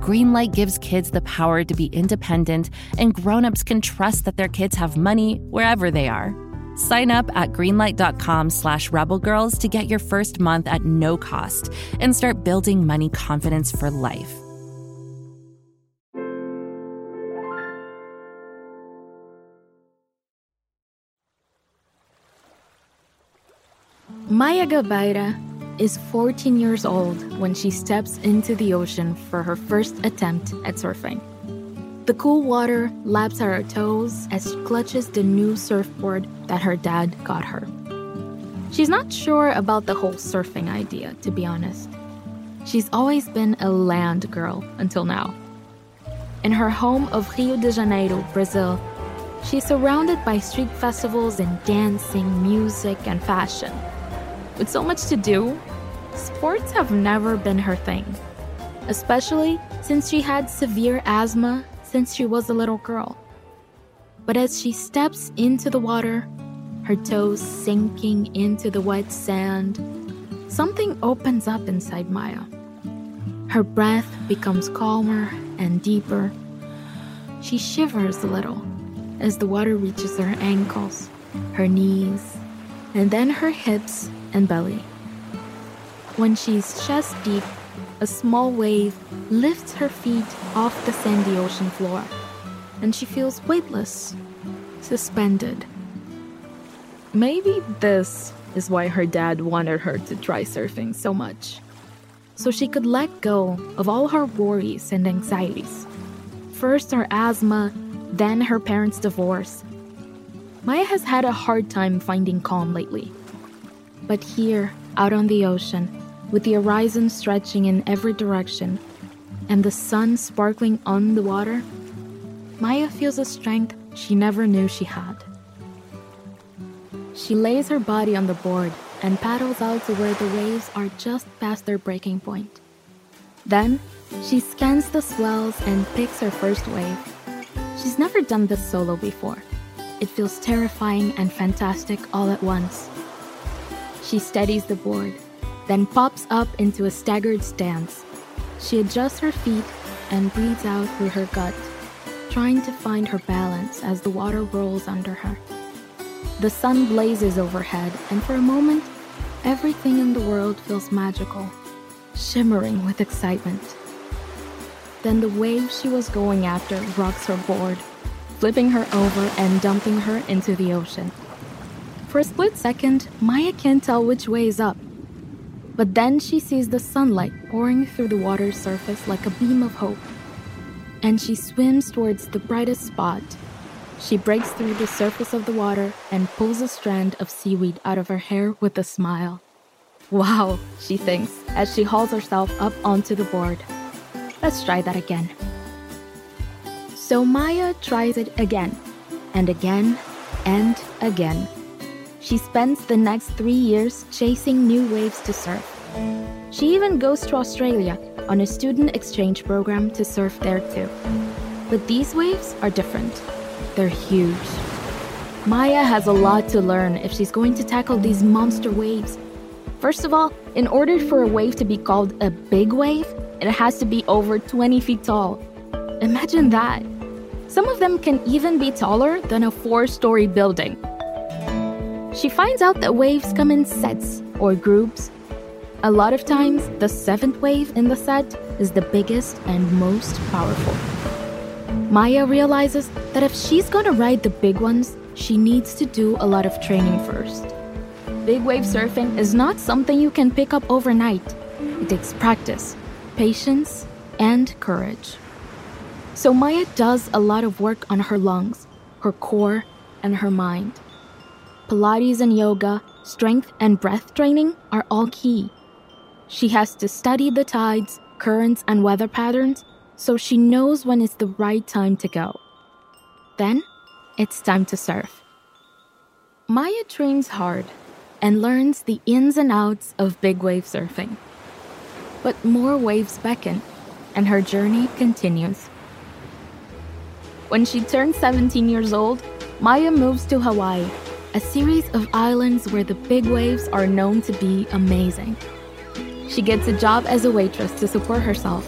Greenlight gives kids the power to be independent, and grown-ups can trust that their kids have money wherever they are. Sign up at greenlight.com slash rebelgirls to get your first month at no cost and start building money confidence for life. Maya Gabeira is 14 years old when she steps into the ocean for her first attempt at surfing. The cool water laps at her toes as she clutches the new surfboard that her dad got her. She's not sure about the whole surfing idea, to be honest. She's always been a land girl until now. In her home of Rio de Janeiro, Brazil, she's surrounded by street festivals and dancing, music, and fashion. With so much to do, sports have never been her thing, especially since she had severe asthma since she was a little girl. But as she steps into the water, her toes sinking into the wet sand, something opens up inside Maya. Her breath becomes calmer and deeper. She shivers a little as the water reaches her ankles, her knees, and then her hips and belly. When she's chest deep, a small wave lifts her feet off the sandy ocean floor, and she feels weightless, suspended. Maybe this is why her dad wanted her to try surfing so much. So she could let go of all her worries and anxieties. First her asthma, then her parents' divorce. Maya has had a hard time finding calm lately. But here, out on the ocean, with the horizon stretching in every direction and the sun sparkling on the water, Maya feels a strength she never knew she had. She lays her body on the board and paddles out to where the waves are just past their breaking point. Then, she scans the swells and picks her first wave. She's never done this solo before. It feels terrifying and fantastic all at once. She steadies the board, then pops up into a staggered stance. She adjusts her feet and breathes out through her gut, trying to find her balance as the water rolls under her. The sun blazes overhead, and for a moment, everything in the world feels magical, shimmering with excitement. Then the wave she was going after rocks her board, flipping her over and dumping her into the ocean. For a split second, Maya can't tell which way is up. But then she sees the sunlight pouring through the water's surface like a beam of hope. And she swims towards the brightest spot. She breaks through the surface of the water and pulls a strand of seaweed out of her hair with a smile. Wow, she thinks as she hauls herself up onto the board. Let's try that again. So Maya tries it again, and again, and again. She spends the next three years chasing new waves to surf. She even goes to Australia on a student exchange program to surf there too. But these waves are different. They're huge. Maya has a lot to learn if she's going to tackle these monster waves. First of all, in order for a wave to be called a big wave, it has to be over 20 feet tall. Imagine that. Some of them can even be taller than a four story building. She finds out that waves come in sets or groups. A lot of times, the seventh wave in the set is the biggest and most powerful. Maya realizes that if she's gonna ride the big ones, she needs to do a lot of training first. Big wave surfing is not something you can pick up overnight. It takes practice, patience, and courage. So Maya does a lot of work on her lungs, her core, and her mind. Pilates and yoga, strength and breath training are all key. She has to study the tides, currents, and weather patterns so she knows when it's the right time to go. Then, it's time to surf. Maya trains hard and learns the ins and outs of big wave surfing. But more waves beckon, and her journey continues. When she turns 17 years old, Maya moves to Hawaii, a series of islands where the big waves are known to be amazing. She gets a job as a waitress to support herself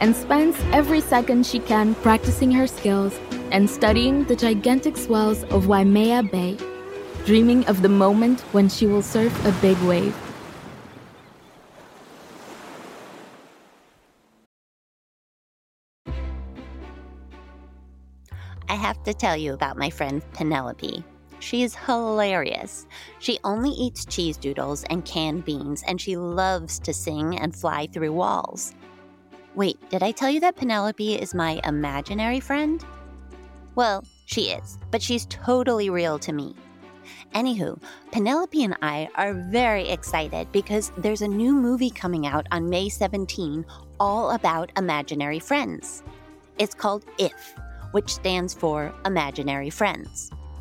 and spends every second she can practicing her skills and studying the gigantic swells of Waimea Bay, dreaming of the moment when she will surf a big wave. I have to tell you about my friend Penelope. She is hilarious. She only eats cheese doodles and canned beans, and she loves to sing and fly through walls. Wait, did I tell you that Penelope is my imaginary friend? Well, she is, but she's totally real to me. Anywho, Penelope and I are very excited because there's a new movie coming out on May 17 all about imaginary friends. It's called IF, which stands for Imaginary Friends.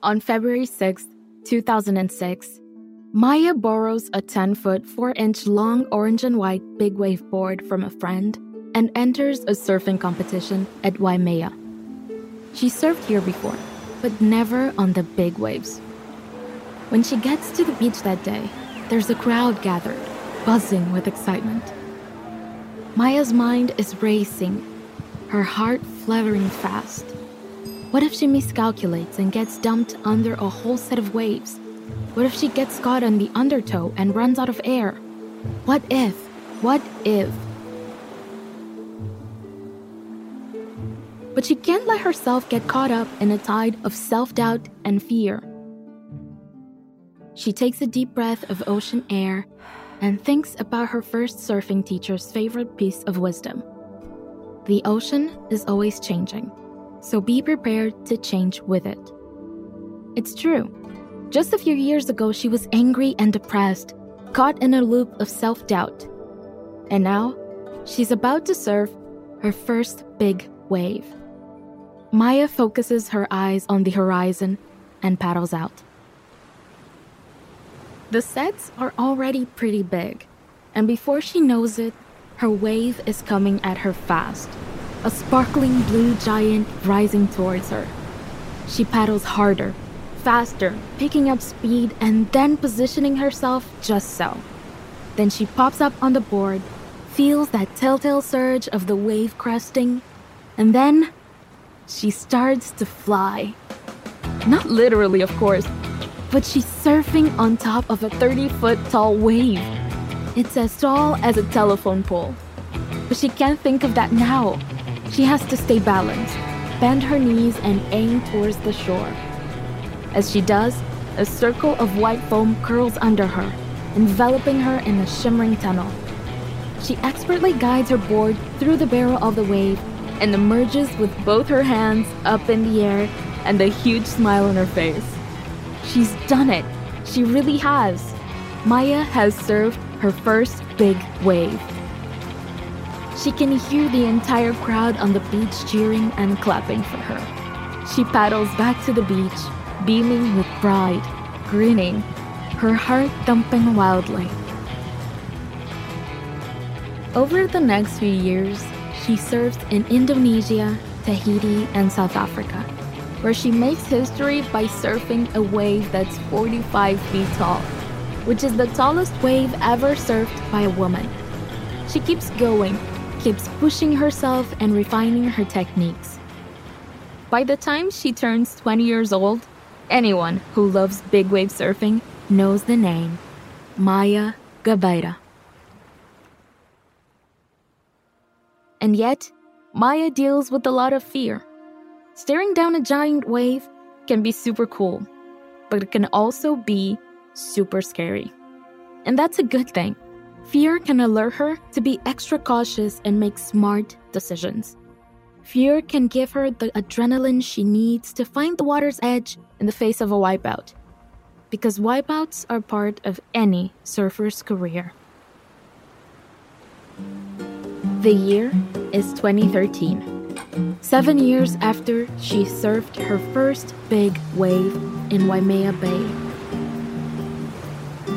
On February 6, 2006, Maya borrows a 10 foot, 4 inch long orange and white big wave board from a friend and enters a surfing competition at Waimea. She surfed here before, but never on the big waves. When she gets to the beach that day, there's a crowd gathered, buzzing with excitement. Maya's mind is racing, her heart fluttering fast. What if she miscalculates and gets dumped under a whole set of waves? What if she gets caught on the undertow and runs out of air? What if? What if? But she can't let herself get caught up in a tide of self doubt and fear. She takes a deep breath of ocean air and thinks about her first surfing teacher's favorite piece of wisdom. The ocean is always changing, so be prepared to change with it. It's true. Just a few years ago, she was angry and depressed, caught in a loop of self doubt. And now, she's about to surf her first big wave. Maya focuses her eyes on the horizon and paddles out. The sets are already pretty big, and before she knows it, her wave is coming at her fast, a sparkling blue giant rising towards her. She paddles harder faster, picking up speed and then positioning herself just so. Then she pops up on the board, feels that telltale surge of the wave cresting, and then she starts to fly. Not literally, of course, but she's surfing on top of a 30 foot tall wave. It's as tall as a telephone pole. But she can't think of that now. She has to stay balanced, bend her knees, and aim towards the shore. As she does, a circle of white foam curls under her, enveloping her in a shimmering tunnel. She expertly guides her board through the barrel of the wave and emerges with both her hands up in the air and a huge smile on her face. She's done it. She really has. Maya has surfed her first big wave. She can hear the entire crowd on the beach cheering and clapping for her. She paddles back to the beach, beaming with pride, grinning, her heart thumping wildly. Over the next few years, she serves in Indonesia, Tahiti, and South Africa, where she makes history by surfing a wave that's 45 feet tall, which is the tallest wave ever surfed by a woman. She keeps going, keeps pushing herself and refining her techniques. By the time she turns 20 years old, anyone who loves big wave surfing knows the name Maya Gabeira. And yet, Maya deals with a lot of fear. Staring down a giant wave can be super cool, but it can also be super scary. And that's a good thing. Fear can alert her to be extra cautious and make smart decisions. Fear can give her the adrenaline she needs to find the water's edge in the face of a wipeout. Because wipeouts are part of any surfer's career. The year is 2013. Seven years after she surfed her first big wave in Waimea Bay.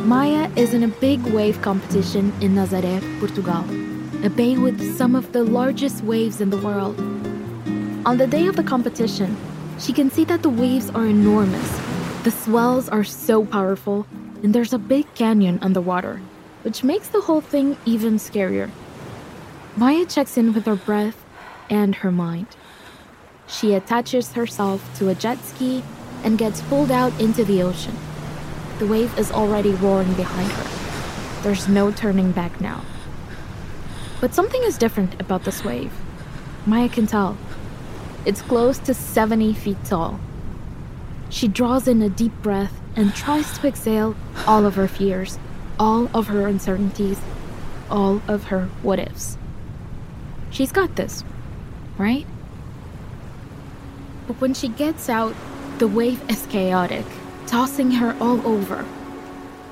Maya is in a big wave competition in Nazaré, Portugal, a bay with some of the largest waves in the world. On the day of the competition, she can see that the waves are enormous. The swells are so powerful, and there's a big canyon underwater, which makes the whole thing even scarier. Maya checks in with her breath and her mind. She attaches herself to a jet ski and gets pulled out into the ocean. The wave is already roaring behind her. There's no turning back now. But something is different about this wave. Maya can tell. It's close to 70 feet tall. She draws in a deep breath and tries to exhale all of her fears, all of her uncertainties, all of her what ifs. She's got this, right? But when she gets out, the wave is chaotic, tossing her all over.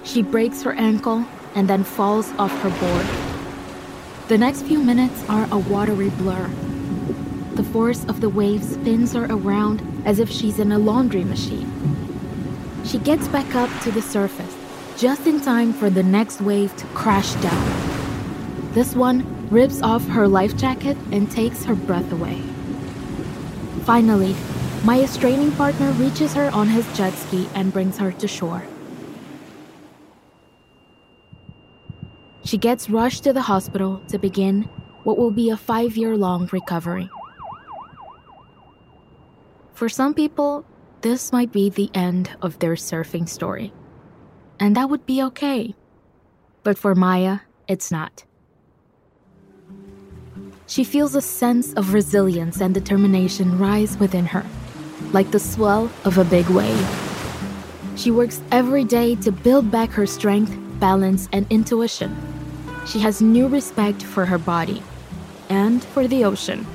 She breaks her ankle and then falls off her board. The next few minutes are a watery blur. The force of the wave spins her around as if she's in a laundry machine. She gets back up to the surface, just in time for the next wave to crash down. This one rips off her life jacket and takes her breath away. Finally, Maya's training partner reaches her on his jet ski and brings her to shore. She gets rushed to the hospital to begin what will be a five year long recovery. For some people, this might be the end of their surfing story. And that would be okay. But for Maya, it's not. She feels a sense of resilience and determination rise within her, like the swell of a big wave. She works every day to build back her strength, balance, and intuition. She has new respect for her body and for the ocean.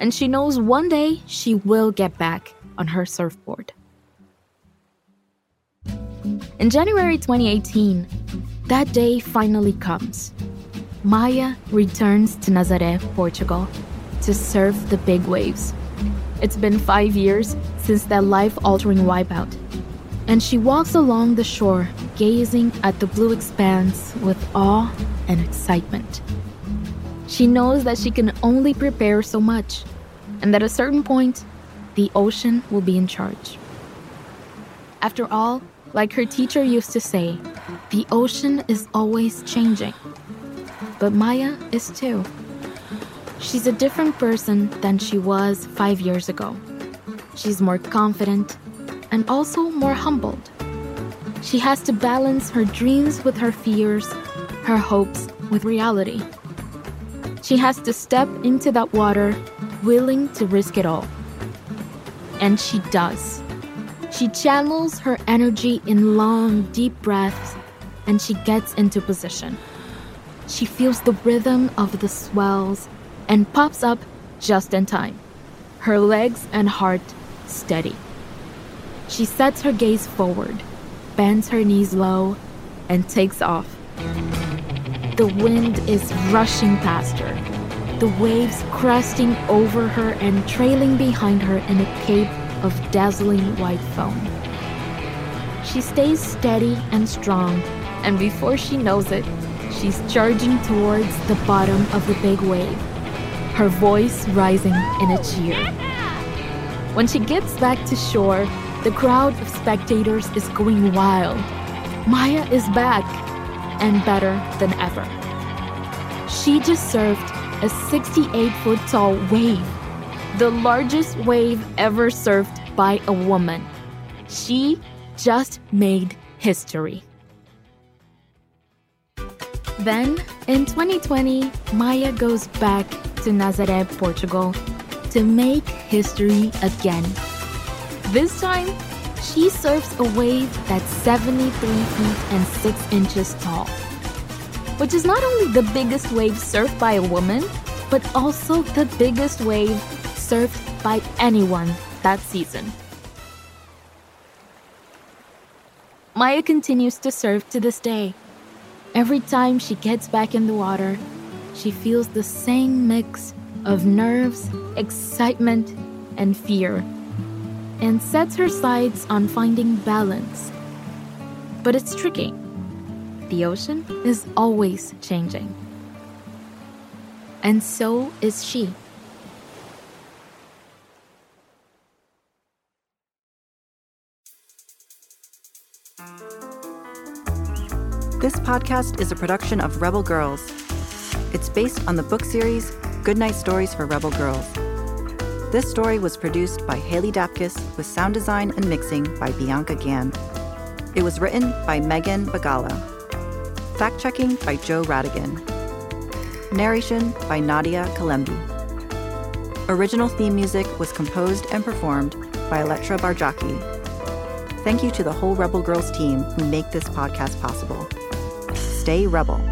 And she knows one day she will get back on her surfboard. In January 2018, that day finally comes. Maya returns to Nazaré, Portugal, to surf the big waves. It's been five years since that life altering wipeout, and she walks along the shore, gazing at the blue expanse with awe and excitement. She knows that she can only prepare so much, and that at a certain point, the ocean will be in charge. After all, like her teacher used to say, the ocean is always changing. But Maya is too. She's a different person than she was five years ago. She's more confident and also more humbled. She has to balance her dreams with her fears, her hopes with reality. She has to step into that water, willing to risk it all. And she does. She channels her energy in long, deep breaths and she gets into position. She feels the rhythm of the swells and pops up just in time, her legs and heart steady. She sets her gaze forward, bends her knees low, and takes off. The wind is rushing past her, the waves cresting over her and trailing behind her in a cape of dazzling white foam. She stays steady and strong, and before she knows it, she's charging towards the bottom of the big wave, her voice rising in a cheer. When she gets back to shore, the crowd of spectators is going wild. Maya is back, and better than ever. She just surfed a 68 foot tall wave the largest wave ever surfed by a woman. She just made history. Then, in 2020, Maya goes back to Nazaré, Portugal, to make history again. This time, she surfs a wave that's 73 feet and 6 inches tall, which is not only the biggest wave surfed by a woman, but also the biggest wave surfed by anyone that season. Maya continues to surf to this day. Every time she gets back in the water, she feels the same mix of nerves, excitement, and fear, and sets her sights on finding balance. But it's tricky. The ocean is always changing. And so is she. This podcast is a production of Rebel Girls. It's based on the book series Goodnight Stories for Rebel Girls. This story was produced by Haley Dapkus with sound design and mixing by Bianca Gan. It was written by Megan Bagala. Fact checking by Joe Rhatigan. Narration by Nadia Calembe. Original theme music was composed and performed by Elettra Bargiacchi. Thank you to the whole Rebel Girls team who make this podcast possible stay rebel.